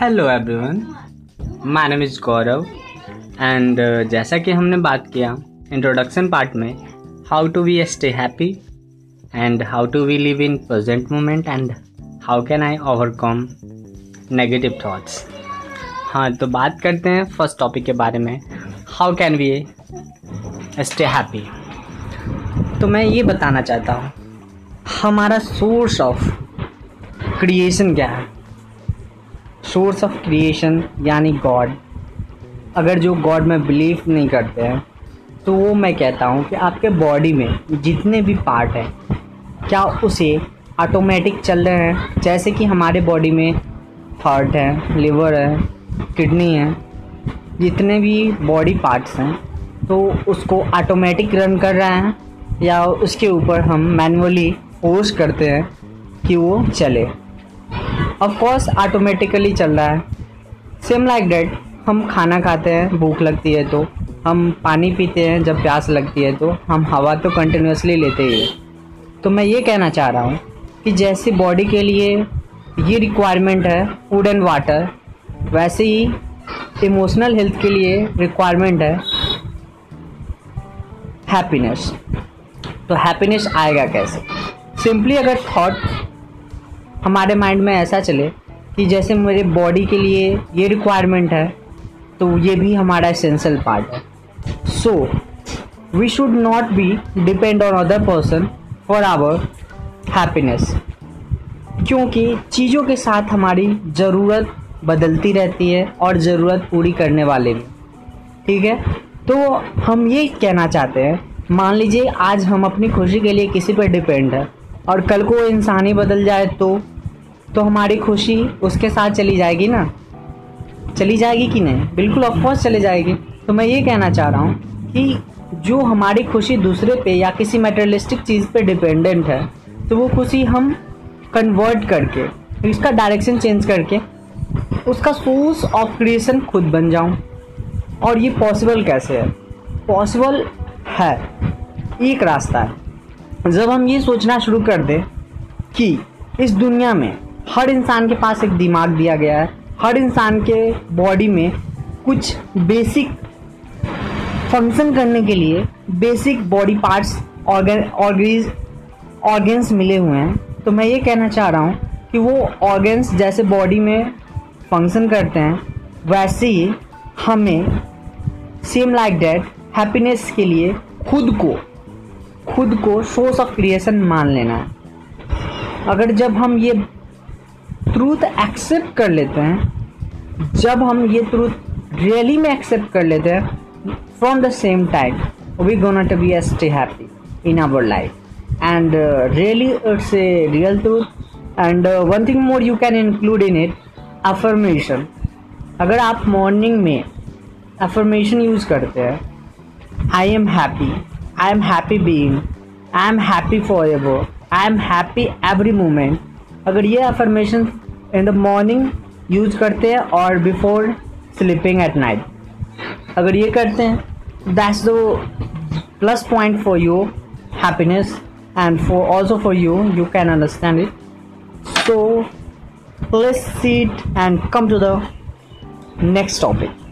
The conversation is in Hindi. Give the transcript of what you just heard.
Hello everyone my name is Gaurav and जैसा कि हमने बात किया इंट्रोडक्शन पार्ट में how to we stay happy and how to we live in present moment and how can I overcome negative thoughts हाँ तो बात करते हैं फ़र्स्ट टॉपिक के बारे में. How can we stay happy तो मैं ये बताना चाहता हूँ, हमारा सोर्स ऑफ़ क्रिएशन क्या है? सोर्स ऑफ़ क्रिएशन यानी गॉड। अगर जो गॉड में बिलीव नहीं करते हैं तो वो मैं कहता हूँ कि आपके बॉडी में जितने भी पार्ट हैं, क्या उसे ऑटोमेटिक चल रहे हैं? जैसे कि हमारे बॉडी में हार्ट है लिवर है किडनी है, जितने भी बॉडी पार्ट्स हैं तो उसको ऑटोमेटिक रन कर रहे हैं, या उसके ऊपर हम मैनुअली फोर्स करते हैं कि वो चले। ऑफ़ कोर्स ऑटोमेटिकली चल रहा है। सेम लाइक डेट हम खाना खाते हैं, भूख लगती है तो। हम पानी पीते हैं, जब प्यास लगती है तो। हम हवा तो कंटिन्यूसली लेते ही हैं। तो मैं ये कहना चाह रहा हूँ कि जैसे बॉडी के लिए ये रिक्वायरमेंट है फ़ूड एंड वाटर वैसे ही इमोशनल हेल्थ के लिए रिक्वायरमेंट है हैप्पीनेस तो हैप्पीनेस आएगा कैसे? सिंपली अगर थॉट हमारे माइंड में ऐसा चले कि जैसे मेरे बॉडी के लिए ये रिक्वायरमेंट है तो ये भी हमारा एसेंशियल पार्ट है। So we should not be depend on other person for our happiness क्योंकि चीज़ों के साथ हमारी ज़रूरत बदलती रहती है और ज़रूरत पूरी करने वाले भी। ठीक है? तो हम ये कहना चाहते हैं, मान लीजिए आज हम अपनी खुशी के लिए किसी पर डिपेंड है। और कल को इंसान ही बदल जाए तो तो हमारी खुशी उसके साथ चली जाएगी ना? चली जाएगी कि नहीं? बिल्कुल ऑफकोर्स चली जाएगी। तो मैं ये कहना चाह रहा हूँ कि जो हमारी खुशी दूसरे पे या किसी मेटेरियलिस्टिक चीज़ पे डिपेंडेंट है तो वो खुशी हम कन्वर्ट करके, इसका डायरेक्शन चेंज करके, उसका सोर्स ऑफ़ क्रिएशन खुद बन जाऊँ। और ये पॉसिबल कैसे है? पॉसिबल है, एक रास्ता है। जब हम ये सोचना शुरू कर दें कि इस दुनिया में हर इंसान के पास एक दिमाग दिया गया है, हर इंसान के बॉडी में कुछ बेसिक फ़ंक्शन करने के लिए basic body parts organ organs मिले हुए हैं। तो मैं ये कहना चाह रहा हूँ कि वो ऑर्गेन्स जैसे बॉडी में फ़ंक्शन करते हैं, वैसे ही हमें सेम लाइक डैट हैप्पीनेस के लिए खुद को खुद को सोर्स ऑफ़ क्रिएशन मान लेना है। अगर जब हम ये ट्रूथ एक्सेप्ट कर लेते हैं, जब हम ये ट्रूथ रियली में एक्सेप्ट कर लेते हैं from the same time we gonna to be stay happy in our life and really it's a real truth and one thing more you can include in it affirmation अगर आप मॉर्निंग में अफर्मेशन यूज़ करते हैं I am happy I am happy being I am happy forever I am happy every moment अगर ये affirmation in the morning use करते हैं और बिफोर स्लीपिंग एट नाइट अगर ये करते हैं that's the plus point for you happiness and for also for you you can understand it so let's sit and come to the next topic.